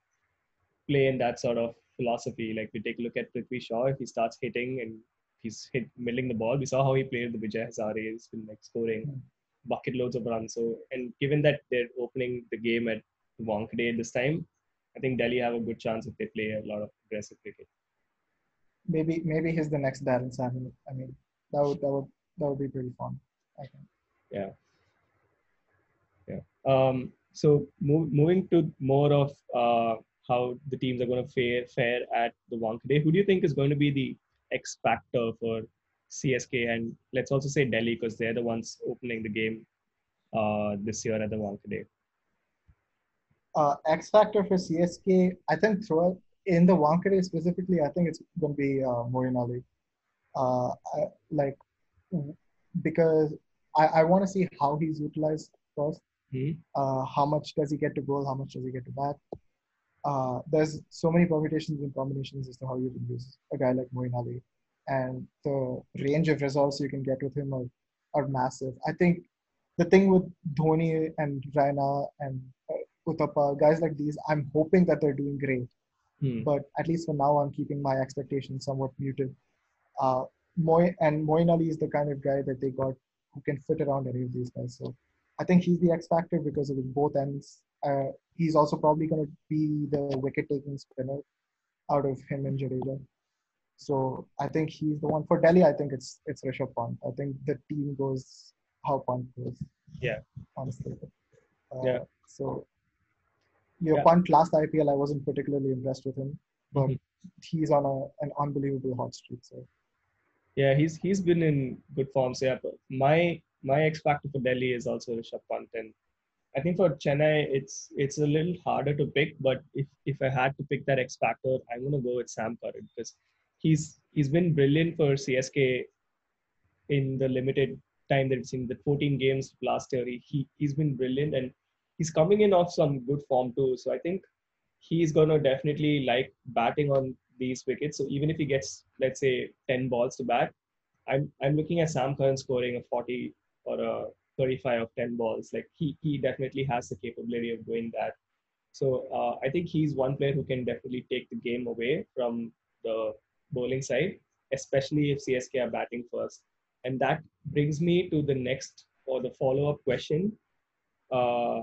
play in that sort of philosophy. Like we take a look at Prithvi Shaw, if he starts hitting and he's hit milling the ball, we saw how he played the Vijay Hazare. He's been like scoring Hmm. bucket loads of runs. So and given that they're opening the game at Wankhede this time, I think Delhi have a good chance if they play a lot of aggressive cricket. Maybe maybe he's the next Darren Samuel. I mean, that would that would that would be pretty fun. I think. Yeah. Yeah. Um, so move, moving to more of uh, how the teams are going to fare, fare at the Wankhede, who do you think is going to be the X factor for CSK? And let's also say Delhi because they're the ones opening the game uh, this year at the Wankhede. Uh, X factor for CSK, I think throughout in the Wankhede specifically, I think it's going to be uh, Ali. Uh, I, like because I, I want to see how he's utilized first. Hmm. Uh, how much does he get to goal? How much does he get to bat? Uh, there's so many permutations and combinations as to how you can use a guy like Moeen Ali, and the range of results you can get with him are, are massive. I think the thing with Dhoni and Raina and uh, Uthappa, guys like these, I'm hoping that they're doing great. Hmm. But at least for now, I'm keeping my expectations somewhat muted. Uh, Moy and Moeen Ali is the kind of guy that they got who can fit around any of these guys. So I think he's the X factor because of both ends. Uh, he's also probably going to be the wicket-taking spinner out of him and Jadeja. So I think he's the one for Delhi. I think it's it's Rishabh Pant. I think the team goes how Pant goes. Yeah. honestly. Uh, Yeah. So, your Yeah. Pant last IPL, I wasn't particularly impressed with him, but Mhm. he's on a, an unbelievable hot streak. So, Yeah, he's he's been in good form. So yeah, but my my X factor for Delhi is also Rishabh Pant, and I think for Chennai it's it's a little harder to pick. But if if I had to pick that X factor, I'm gonna go with Sam Curran because he's he's been brilliant for CSK in the limited time that it's in the 14 games last year. He he's been brilliant and he's coming in off some good form too. So I think he's gonna definitely like batting on these wickets. So even if he gets let's say 10 balls to bat, I'm I'm looking at Sam Curran scoring a 40 or a 35 of 10 balls. Like he he definitely has the capability of doing that. So uh, I think he's one player who can definitely take the game away from the bowling side, especially if CSK are batting first. And that brings me to the next or the follow-up question. Uh,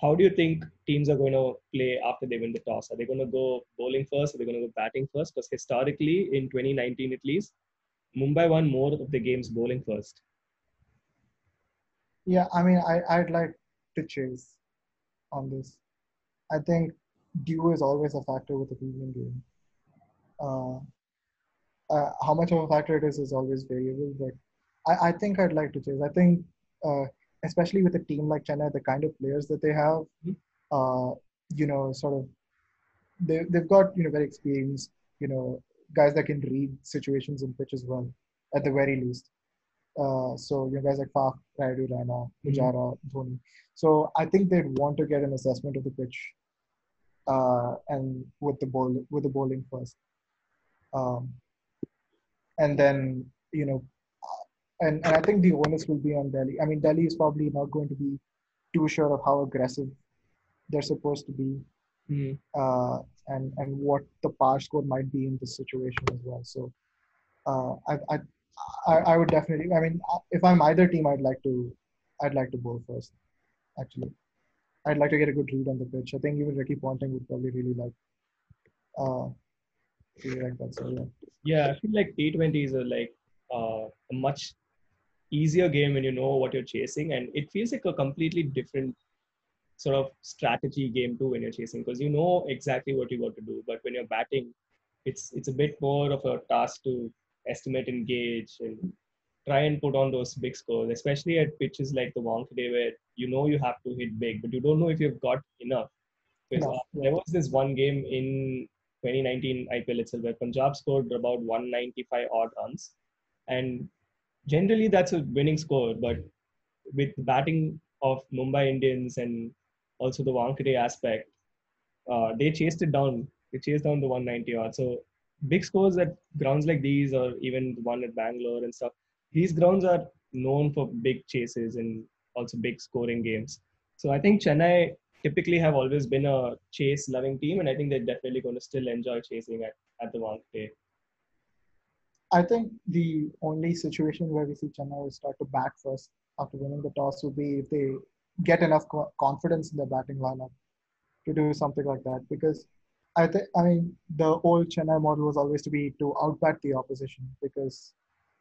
how do you think teams are going to play after they win the toss? Are they going to go bowling first? Are they going to go batting first? Because historically, in 2019 at least, Mumbai won more of the games bowling first. yeah, I mean, I, I'd like to chase on this. I think dew is always a factor with the premium game. Uh, uh, how much of a factor it is is always variable, but I, I think I'd like to chase. I think, uh, especially with a team like Chennai, the kind of players that they have, Mhm. uh, you know, sort of, they, they've got, you know, very experienced, you know, guys that can read situations in pitch as well, at the very least. Uh, so, you know, guys like Faf, Rayudu, Raina, Pujara, Dhoni. So I think they'd want to get an assessment of the pitch uh, and with the ball with the bowling first. Um, and then you know, and, and I think the onus will be on Delhi. I mean, Delhi is probably not going to be too sure of how aggressive they're supposed to be, Mm. uh, and and what the par score might be in this situation as well. So, uh, I, I I would definitely. I mean, if I'm either team, I'd like to I'd like to bowl first. Actually, I'd like to get a good read on the pitch. I think even Ricky Ponting would probably really like. Uh, really like that. So yeah. Yeah, I feel like T20s are like uh, a much easier game when you know what you're chasing, and it feels like a completely different sort of strategy game too when you're chasing because you know exactly what you got to do. But when you're batting, it's it's a bit more of a task to estimate and gauge and try and put on those big scores, especially at pitches like the Wankhede where you know you have to hit big, but you don't know if you've got enough. Because yeah. there was this one game in 2019 IPL itself where Punjab scored about 195 odd runs, and generally that's a winning score. But with the batting of Mumbai Indians and also the Wankhede aspect, uh, they chased it down. They chased down the 190 odd. So big scores at grounds like these, or even the one at Bangalore and stuff. These grounds are known for big chases and also big scoring games. So I think Chennai typically have always been a chase loving team, and I think they're definitely going to still enjoy chasing at, at the Wankhede. I think the only situation where we see Chennai start to bat first after winning the toss would be if they get enough co- confidence in their batting lineup to do something like that. Because I think, I mean, the old Chennai model was always to be to outbat the opposition because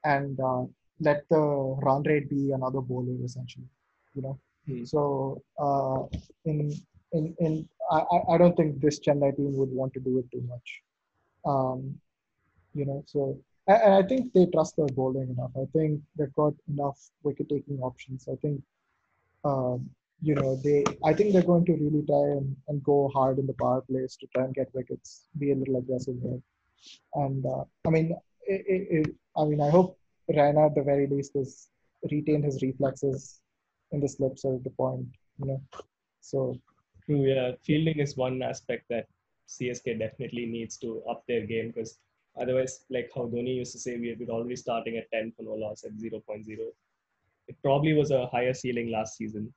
and uh, let the run rate be another bowler essentially, you know. Hmm. So uh, in in in I, I- I don't think this Chennai team would want to do it too much. Um, you know, so and I think they trust their bowling enough. I think they've got enough wicket taking options. I think um, you know they I think they're going to really try and, and go hard in the power plays to try and get wickets, be a little aggressive there. And uh, I mean, it, it, it, I mean, I hope Raina at the very least has retained his reflexes in the slips at the point, you know. So True, yeah. Fielding is one aspect that CSK definitely needs to up their game because otherwise, like how Dhoni used to say, we we're already starting at 10 for no loss at 0.0. It probably was a higher ceiling last season.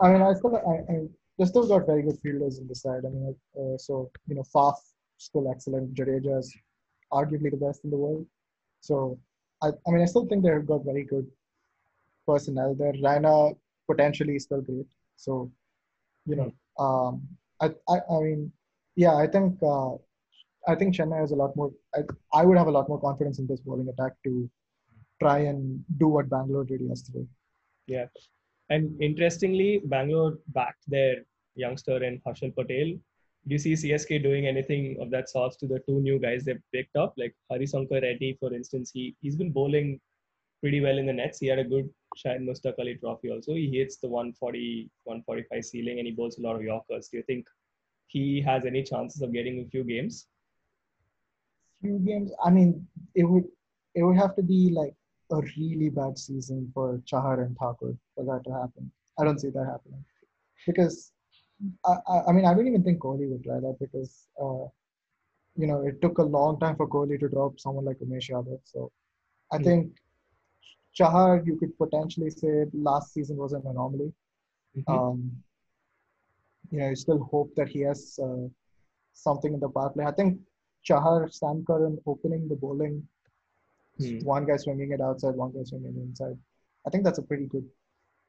I mean, I still, I, I they still got very good fielders in the side. I mean, uh, so you know, Faf still excellent. Jadeja is arguably the best in the world. So, I, I mean, I still think they've got very good personnel there. Raina potentially is still great. So, you know, um, I, I, I mean, yeah, I think, uh, I think Chennai has a lot more. I, I would have a lot more confidence in this bowling attack to try and do what Bangalore did yesterday. Yeah. And interestingly, Bangalore backed their youngster in Harshal Patel. Do you see CSK doing anything of that sort to the two new guys they've picked up? Like Harisankar Reddy, for instance, he, he's been bowling pretty well in the nets. He had a good Syed Mushtaq Ali trophy also. He hits the 140, 145 ceiling and he bowls a lot of Yorkers. Do you think he has any chances of getting a few games? Few games. I mean, it would it would have to be like a really bad season for Chahar and Thakur for that to happen. I don't see that happening because I, I, I mean I don't even think Kohli would try that because uh, you know it took a long time for Kohli to drop someone like Umesh Yadav. So I Hmm. think Chahar you could potentially say last season was an anomaly. Mhm. Um, you know, you still hope that he has uh, something in the power play. I think Chahar, Sam Curran opening the bowling, Hmm. one guy swinging it outside, one guy swinging it inside. I think that's a pretty good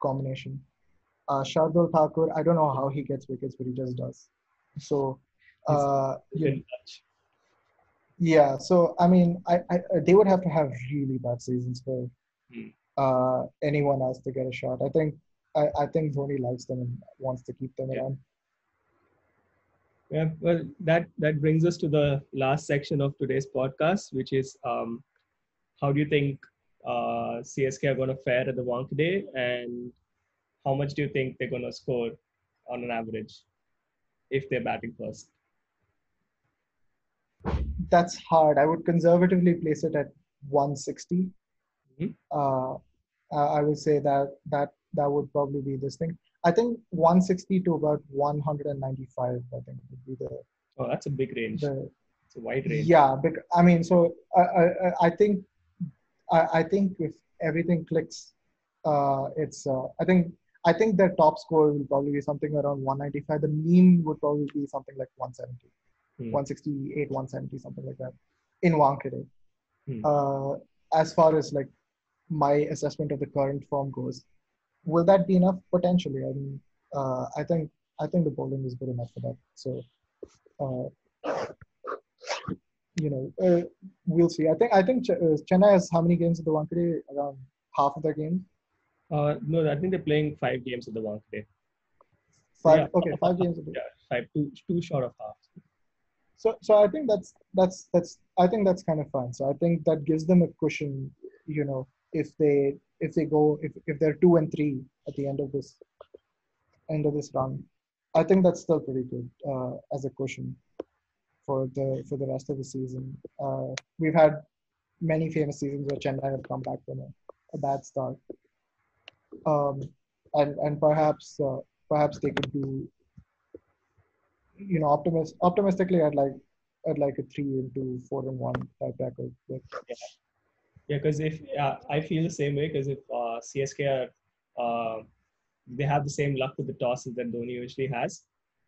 combination. Uh, Shardul Thakur, I don't know how he gets wickets, but he just does. So, uh, you yeah. So I mean, I, I they would have to have really bad seasons for Hmm. uh, anyone else to get a shot. I think I, I think Dhoni likes them and wants to keep them Yeah. around. Yeah, well, that that brings us to the last section of today's podcast, which is um, how do you think uh, CSK are going to fare at the Wankhede, and how much do you think they're going to score on an average if they're batting first? That's hard. I would conservatively place it at 160. Mhm. Uh, I I would say that that that would probably be this thing. I think 160 to about 195. I think would be the Oh, that's a big range. the It's a wide range. yeah. But I mean, so I I, I- think I, I think if everything clicks, uh, it's uh, I think I think their top score will probably be something around 195. The mean would probably be something like 170. Hmm. 168, 170, something like that in Wankhede. Hmm. Uh, as far as like my assessment of the current form goes, will that be enough? Potentially. I mean, uh, I think I think the bowling is good enough for that. So, uh, you know, uh, we'll see. I think I think Ch- uh, Chennai has how many games at the one Wankhede? Around half of their games. Uh, no, I think they're playing five games at the one Wankhede. Five. Yeah. Okay, five games. Yeah, five, two, two short of half. So, so I think that's that's that's I think that's kind of fun. So I think that gives them a cushion, you know, if they if they go if if they're two and three at the end of this end of this run, I think that's still pretty good uh, as a cushion for the for the rest of the season. Uh, we've had many famous seasons where Chennai have come back from a, a bad start. Um, and and perhaps uh, perhaps they could do you know optimist optimistically I'd like I'd like a three into four and one type record. But, yeah, because if yeah, I feel the same way because if uh, CSK are uh, they have the same luck with the tosses that Dhoni usually has,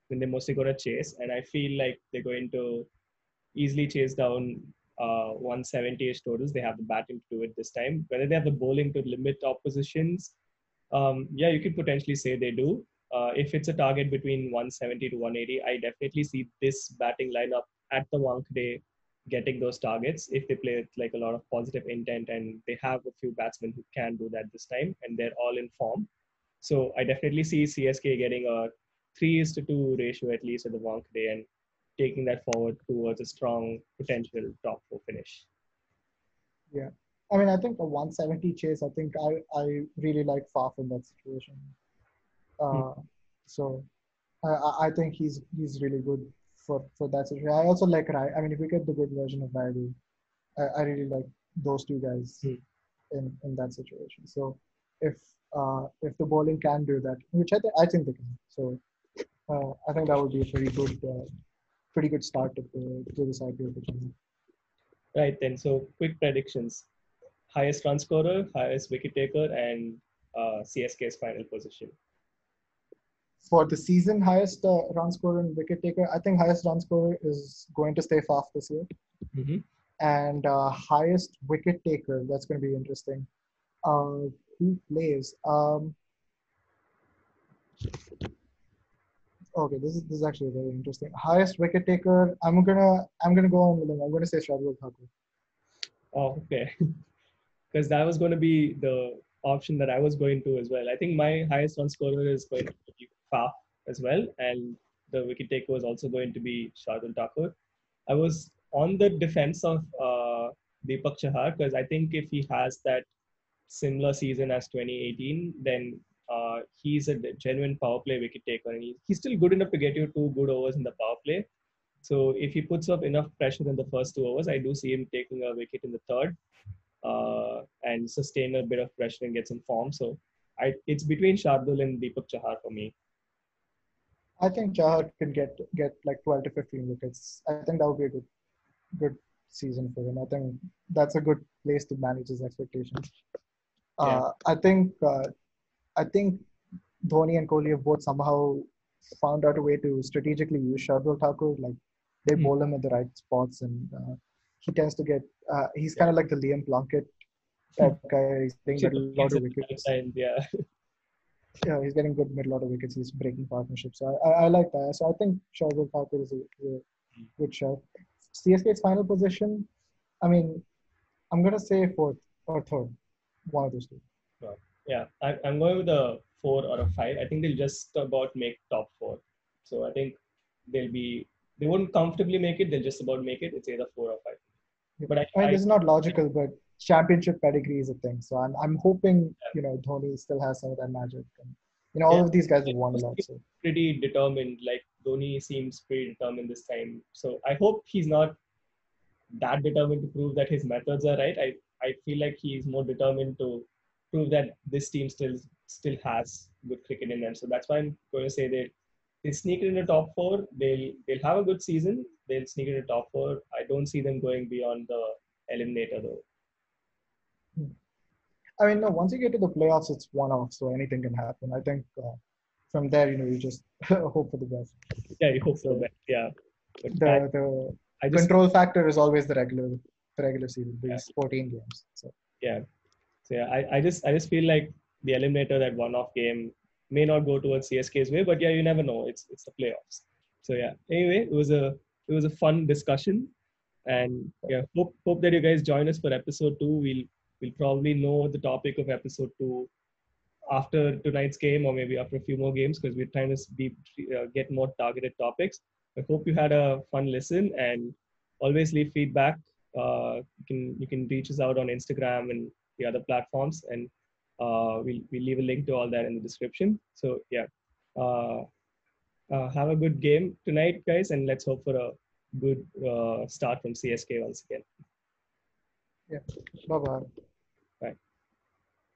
then they're mostly going to chase, and I feel like they're going to easily chase down uh, 170ish totals. They have the batting to do it this time. Whether they have the bowling to limit oppositions, um, yeah, you could potentially say they do. Uh, if it's a target between 170 to 180, I definitely see this batting lineup at the Wankhede getting those targets if they play with like a lot of positive intent and they have a few batsmen who can do that this time and they're all in form. So I definitely see CSK getting a three is to two ratio at least at the Wankhede and taking that forward towards a strong potential top four finish. Yeah. I mean, I think a 170 chase, I think I, I really like Faf in that situation. Uh, hmm. So I, I think he's he's really good for, for that situation. I also like Rai. I mean, if we get the good version of Rayudu, I, I really like those two guys hmm. in, in that situation. So if uh, if the bowling can do that, which I, th- I think they can. So uh, I think that would be a pretty good uh, pretty good start to, the, to this for Chennai. Right then. So quick predictions: highest run scorer, highest wicket taker, and uh, CSK's final position. For the season, highest uh, run scorer and wicket taker, I think highest run scorer is going to stay Faf this year. Mm-hmm. And uh, highest wicket taker, that's going to be interesting. Uh, who plays? Um, okay, this is this is actually very interesting. Highest wicket taker. I'm gonna I'm gonna go on with him. I'm gonna say Shardul Thakur. Oh, okay. Because that was going to be the option that I was going to as well. I think my highest run scorer is going to be As well, and the wicket taker was also going to be Shardul Thakur. I was on the defense of uh, Deepak Chahar because I think if he has that similar season as 2018, then uh, he's a genuine power play wicket taker, and he, he's still good enough to get you two good overs in the power play. So if he puts up enough pressure in the first two overs, I do see him taking a wicket in the third uh, and sustain a bit of pressure and get some form. So I, it's between Shardul and Deepak Chahar for me. I think Chahar can get get like 12 to 15 wickets. I think that would be a good good season for him. I think that's a good place to manage his expectations. Yeah. Uh, I think uh, I think Dhoni and Kohli have both somehow found out a way to strategically use Shardul Thakur. Like they mm. bowl him at the right spots, and uh, he tends to get. Uh, he's kind of like the Liam Plunkett type guy. He's getting a lot of wickets. yeah. yeah, he's getting good middle order wickets. He's breaking partnerships. So I, I, I like that. So I think Shardul Thakur is a, is a good shot. CSK's final position. I mean, I'm gonna say fourth or third, one of those two. Yeah, I, I'm going with a four or a five. I think they'll just about make top four. So I think they'll be they won't comfortably make it. They'll just about make it. It's either four or five. But I, I mean, I, this is not logical, but championship pedigree is a thing. So I'm I'm hoping you know Dhoni still has some of that magic. And, you know, all yeah. of these guys have won a lot. So pretty determined. Like Dhoni seems pretty determined this time. So I hope he's not that determined to prove that his methods are right. I I feel like he's more determined to prove that this team still still has good cricket in them. So that's why I'm going to say that they sneak in the top four. They'll they'll have a good season. They'll sneak in the top four. I don't see them going beyond the eliminator though. I mean, no. Once you get to the playoffs, it's one off, so anything can happen. I think uh, from there, you know, you just hope for the best. Yeah, you hope so, for the best. Yeah. But the the I just, control factor is always the regular the regular season, these yeah. 14 games. So yeah, so yeah, I, I just I just feel like the eliminator that one off game may not go towards CSK's way, but yeah, you never know. It's it's the playoffs. So yeah. Anyway, it was a it was a fun discussion, and yeah, hope hope that you guys join us for episode two. We'll we'll probably know the topic of episode two after tonight's game or maybe after a few more games because we're trying to be uh, get more targeted topics. I hope you had a fun listen and always leave feedback. Uh, you can you can reach us out on Instagram and the other platforms, and uh, we'll we'll leave a link to all that in the description. So yeah, uh, uh, have a good game tonight, guys, and let's hope for a good uh, start from CSK once again. Yeah. Bye bye.